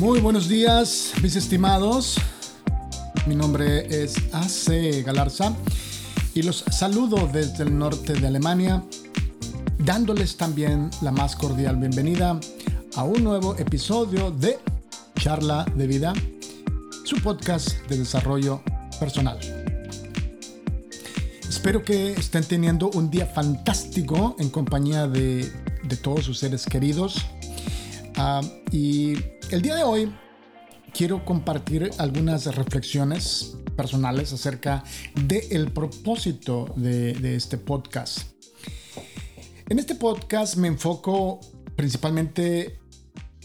Muy buenos días, mis estimados. Mi nombre es AC Galarza y los saludo desde el norte de Alemania, dándoles también la más cordial bienvenida a un nuevo episodio de Charla de Vida, su podcast de desarrollo personal. Espero que estén teniendo un día fantástico en compañía de, todos sus seres queridos. Ah, y el día de hoy quiero compartir algunas reflexiones personales acerca del propósito de, de este podcast. En este podcast me enfoco principalmente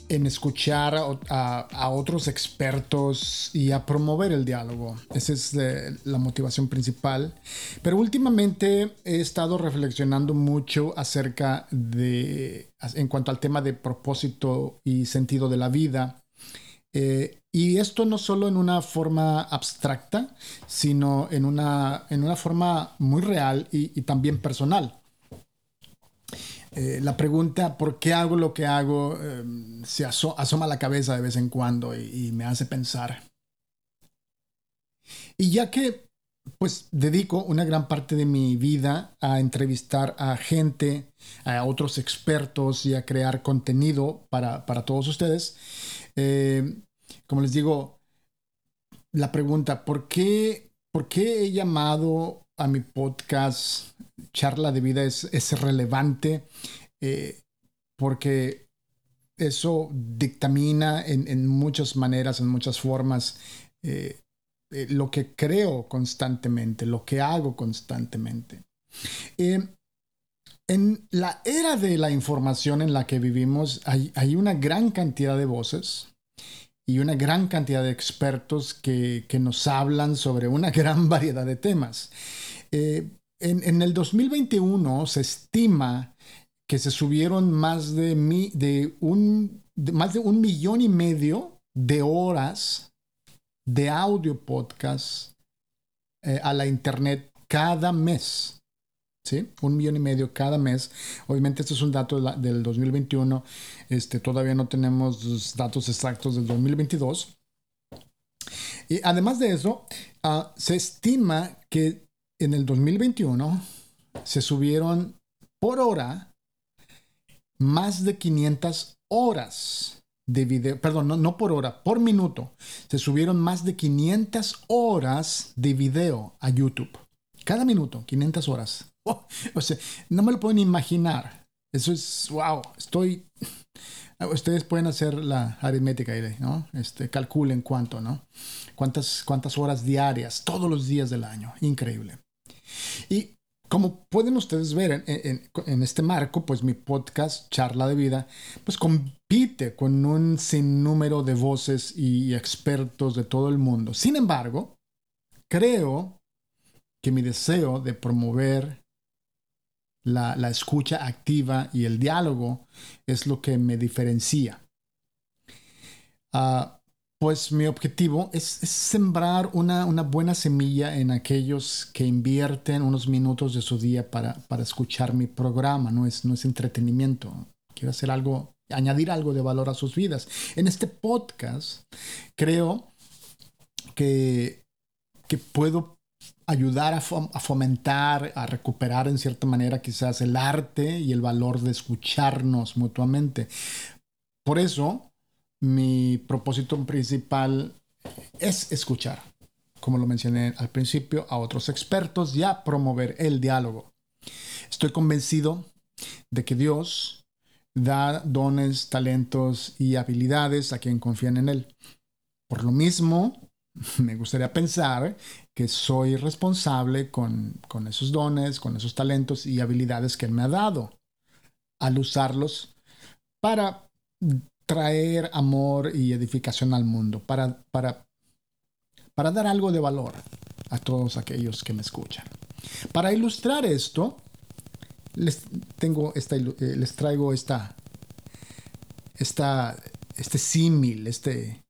en escuchar a, otros expertos y a promover el diálogo. Esa es eh, la motivación principal. Pero últimamente he estado reflexionando mucho acerca de, en cuanto al tema de propósito y sentido de la vida. Eh, y esto no solo en una forma abstracta, sino en una, en una forma muy real y también personal. Eh, la pregunta por qué hago lo que hago eh, se asoma la cabeza de vez en cuando y, me hace pensar. Y ya que pues dedico una gran parte de mi vida a entrevistar a gente, a otros expertos y a crear contenido para, todos ustedes, eh, como les digo, la pregunta, ¿por qué, ¿por qué he llamado a mi podcast charla de vida es, es relevante eh, porque eso dictamina en, muchas maneras, en muchas formas, eh, eh, lo que creo constantemente, lo que hago constantemente. en la era de la información en la que vivimos hay, hay, una gran cantidad de voces y una gran cantidad de expertos que, que nos hablan sobre una gran variedad de temas. En, el 2021 se estima que se subieron más de, de, un, más de un millón y medio de horas de audio podcast eh, a la internet cada mes. ¿Sí? Un millón y medio cada mes. Obviamente, este es un dato del 2021. Este, todavía no tenemos datos exactos del 2022. Y además de eso, ah, se estima que en el 2021 se subieron por hora más de 500 horas de video, perdón, no, por hora, por minuto. Se subieron más de 500 horas de video a YouTube. Cada minuto, 500 horas. O sea, no me lo pueden imaginar. Eso es, wow, estoy... Ustedes pueden hacer la aritmética ¿no? Este, calculen cuánto, ¿no? Cuántas, cuántas horas diarias, todos los días del año. Increíble. Y como pueden ustedes ver en, este marco, pues mi podcast Charla de Vida, pues compite con un sinnúmero de voces y expertos de todo el mundo. Sin embargo, creo que mi deseo de promover la, escucha activa y el diálogo es lo que me diferencia. Ah, pues mi objetivo es, sembrar una, buena semilla en aquellos que invierten unos minutos de su día para, escuchar mi programa. No es, entretenimiento. Quiero hacer algo, añadir algo de valor a sus vidas. En este podcast creo que, que puedo ayudar a, a, fomentar, a recuperar en cierta manera quizás el arte y el valor de escucharnos mutuamente. Por eso mi propósito principal es escuchar, como lo mencioné al principio, a otros expertos y a promover el diálogo. Estoy convencido de que Dios da dones, talentos y habilidades a quien confían en Él. Por lo mismo, me gustaría pensar que soy responsable con, con esos dones, con esos talentos y habilidades que Él me ha dado, al usarlos para traer amor y edificación al mundo, para, para, para dar algo de valor a todos aquellos que me escuchan. Para ilustrar esto, les, tengo esta, eh, les traigo esta, esta, este símil, este,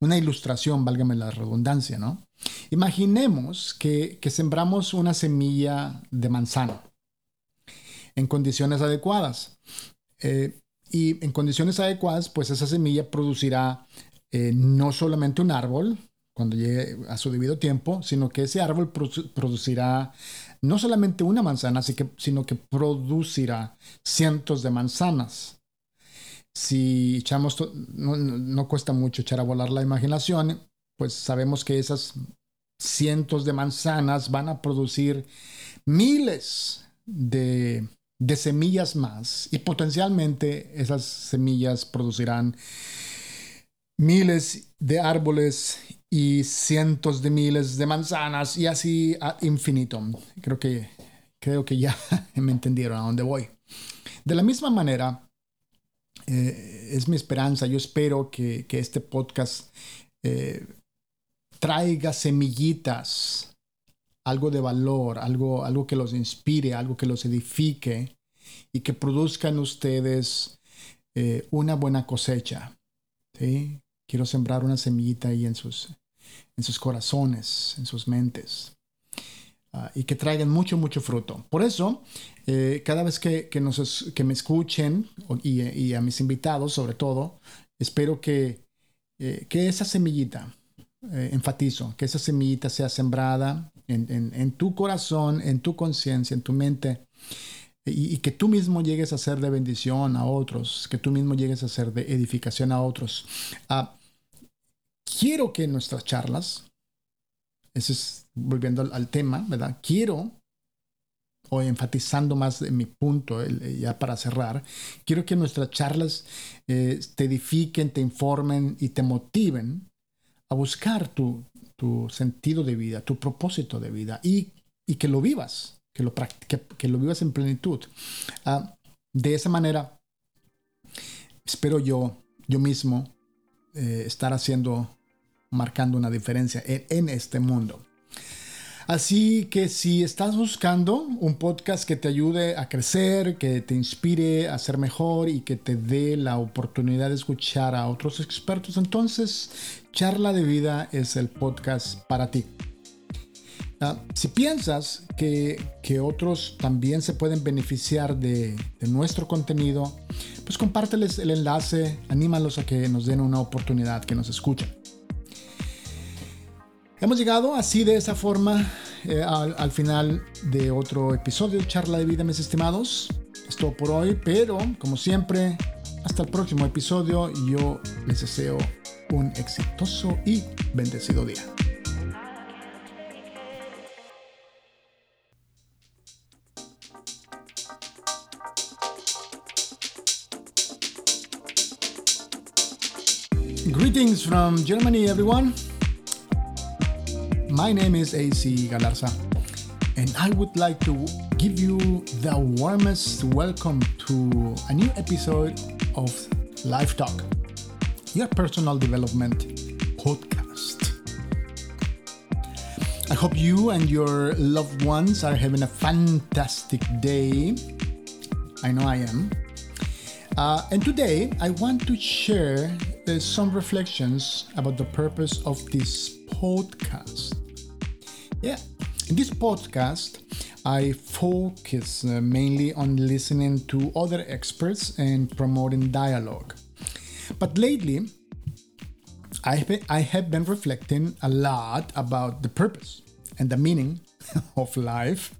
una ilustración, válgame la redundancia, ¿no? Imaginemos que, que sembramos una semilla de manzana en condiciones adecuadas. Eh, y en condiciones adecuadas, pues esa semilla producirá eh, no solamente un árbol cuando llegue a su debido tiempo, sino que ese árbol producirá no solamente una manzana, sino que producirá cientos de manzanas. Si echamos, no, no cuesta mucho echar a volar la imaginación, pues sabemos que esas cientos de manzanas van a producir miles de, semillas más y potencialmente esas semillas producirán miles de árboles y cientos de miles de manzanas y así a infinito. Creo que, creo que ya me entendieron a dónde voy. De la misma manera, eh, es mi esperanza, yo espero que, este podcast eh, traiga semillitas, algo de valor, algo, algo que los inspire, algo que los edifique y que produzcan ustedes eh, una buena cosecha. ¿sí? Quiero sembrar una semillita ahí en sus, en sus corazones, en sus mentes. Ah, y que traigan mucho, mucho fruto. Por eso, eh, cada vez que, que, nos, que me escuchen y, a mis invitados sobre todo, espero que, eh, que esa semillita, enfatizo, que esa semillita sea sembrada en, tu corazón, en tu conciencia, en tu mente, y, que tú mismo llegues a ser de bendición a otros, que tú mismo llegues a ser de edificación a otros. Ah, quiero que nuestras charlas, eso es volviendo al, tema, ¿verdad? Quiero, o enfatizando más en mi punto, ya para cerrar, quiero que nuestras charlas eh, te edifiquen, te informen y te motiven a buscar tu, sentido de vida, tu propósito de vida y, que lo vivas, que lo, que, lo vivas en plenitud. Ah, de esa manera, espero yo, yo mismo, eh, estar haciendo, marcando una diferencia en este mundo. Así que si estás buscando un podcast que te ayude a crecer, que te inspire a ser mejor y que te dé la oportunidad de escuchar a otros expertos, entonces Charla de Vida es el podcast para ti. Ah, si piensas que, otros también se pueden beneficiar de, de, nuestro contenido, pues compárteles el enlace, anímalos a que nos den una oportunidad, que nos escuchen. Hemos llegado así de esa forma eh, al, final de otro episodio de Charla de Vida, mis estimados. Es todo por hoy, pero como siempre, hasta el próximo episodio. Yo les deseo un exitoso y bendecido día. Greetings from Germany, everyone. My name is AC Galarza, and I would like to give you the warmest welcome to a new episode of Life Talk, your personal development podcast. I hope you and your loved ones are having a fantastic day. I know I am. Uh, and today I want to share uh, some reflections about the purpose of this podcast. Yeah, in this podcast, I focus uh, mainly on listening to other experts and promoting dialogue. But lately, I I have been reflecting a lot about the purpose and the meaning of life.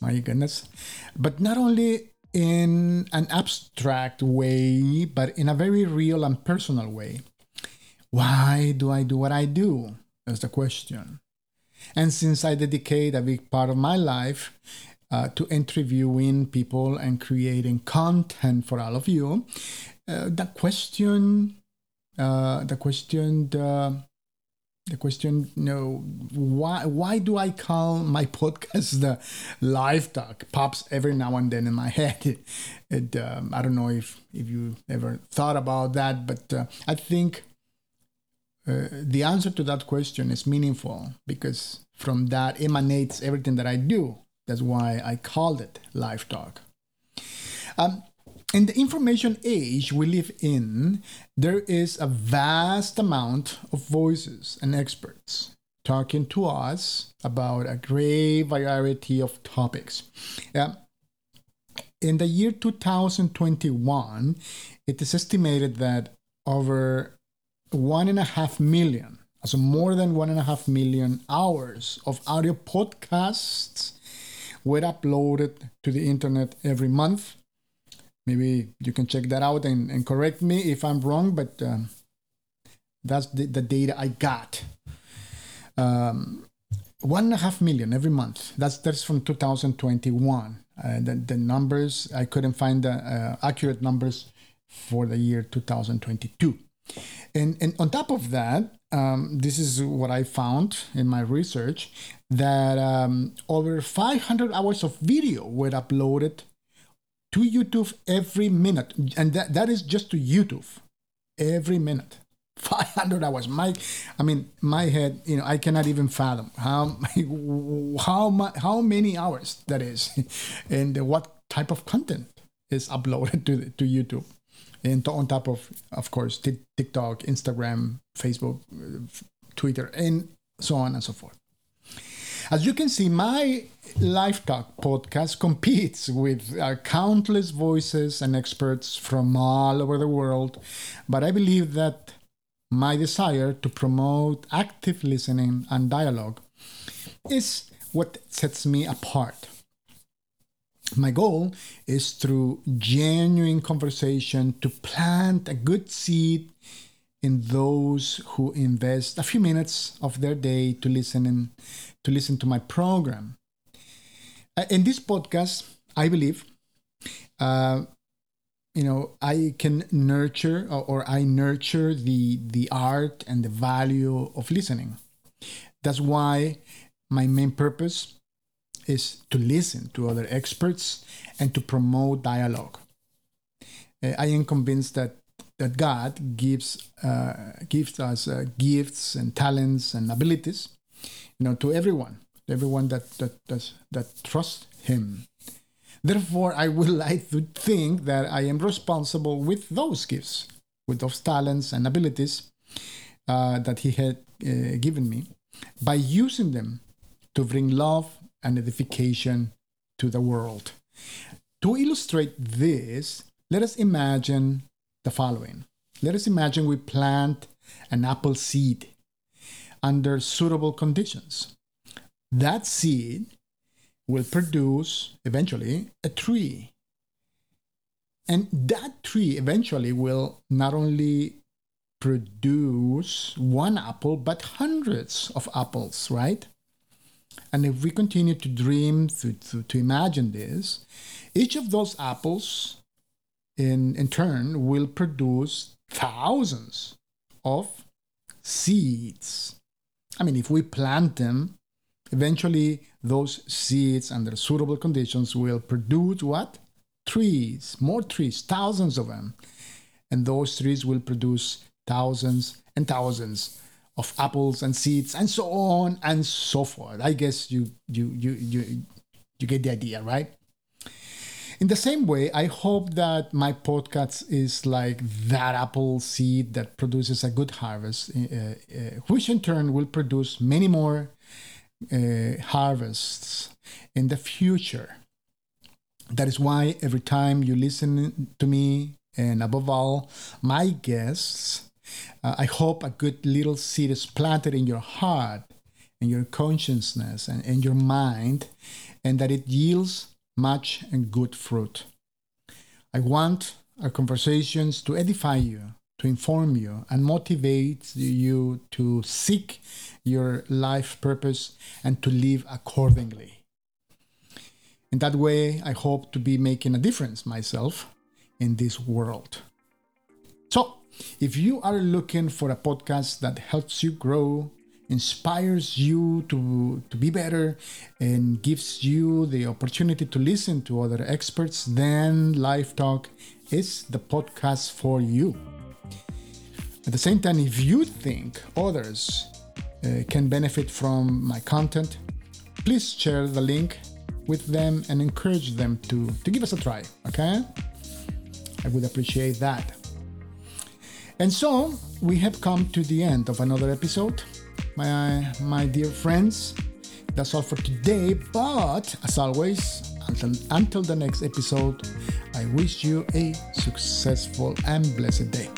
My goodness. But not only in an abstract way, but in a very real and personal way. Why do I do what I do? That's the question. And since I dedicate a big part of my life uh, to interviewing people and creating content for all of you, uh, the question, uh, the question, the, the question, you know, why why do I call my podcast the live talk? Pops every now and then in my head. It, it um, I don't know if if you ever thought about that, but uh, I think uh, the answer to that question is meaningful because from that emanates everything that I do. That's why I called it Life Talk. Um, in the information age we live in, there is a vast amount of voices and experts talking to us about a great variety of topics. Yeah. in the year 2021, it is estimated that over one and a half million, so more than one and a half million hours of audio podcasts were uploaded to the internet every month. Maybe you can check that out and, and correct me if I'm wrong, but um, that's the, the data I got. Um, one and a half million every month. That's that's from 2021. Uh, the, the numbers I couldn't find the uh, accurate numbers for the year 2022. And and on top of that, um, this is what I found in my research that um, over 500 hours of video were uploaded to YouTube every minute, and that, that is just to YouTube. Every minute. 500 hours. My i mean my head you know i cannot even fathom how how how many hours that is and what type of content is uploaded to to youtube and on top of of course tiktok instagram facebook twitter and so on and so forth as you can see my life talk podcast competes with uh, countless voices and experts from all over the world but i believe that my desire to promote active listening and dialogue is what sets me apart. My goal is through genuine conversation to plant a good seed in those who invest a few minutes of their day to listen in, to listen to my program. Uh, in this podcast, I believe uh, you know i can nurture or, or, i nurture the the art and the value of listening that's why my main purpose is to listen to other experts and to promote dialogue. Uh, i am convinced that that god gives uh, gives us uh, gifts and talents and abilities you know to everyone everyone that that that, that trusts him. Therefore, I would like to think that I am responsible with those gifts, with those talents and abilities uh, that He had uh, given me, by using them to bring love and edification to the world. To illustrate this, let us imagine the following. Let us imagine we plant an apple seed under suitable conditions. That seed will produce eventually a tree. And that tree eventually will not only produce one apple, but hundreds of apples, right? And if we continue to dream, to, to, to imagine this, each of those apples in, in turn will produce thousands of seeds. I mean, if we plant them, eventually those seeds under suitable conditions will produce what? Trees, more trees, thousands of them. And those trees will produce thousands and thousands of apples and seeds and so on and so forth. I guess you you you you you get the idea, right? In the same way, I hope that my podcast is like that apple seed that produces a good harvest, uh, uh, which in turn will produce many more uh, harvests in the future. That is why every time you listen to me, and above all, my guests, uh, I hope a good little seed is planted in your heart, in your consciousness, and in your mind, and that it yields much and good fruit. I want our conversations to edify you, to inform you, and motivate you to seek your life purpose and to live accordingly. In that way, I hope to be making a difference myself in this world. So, if you are looking for a podcast that helps you grow, inspires you to, to be better, and gives you the opportunity to listen to other experts, then Life Talk is the podcast for you. At the same time, if you think others uh, can benefit from my content, please share the link with them and encourage them to, to give us a try, okay? I would appreciate that. And so we have come to the end of another episode, my, my dear friends. That's all for today, but as always, Until, until the next episode, I wish you a successful and blessed day.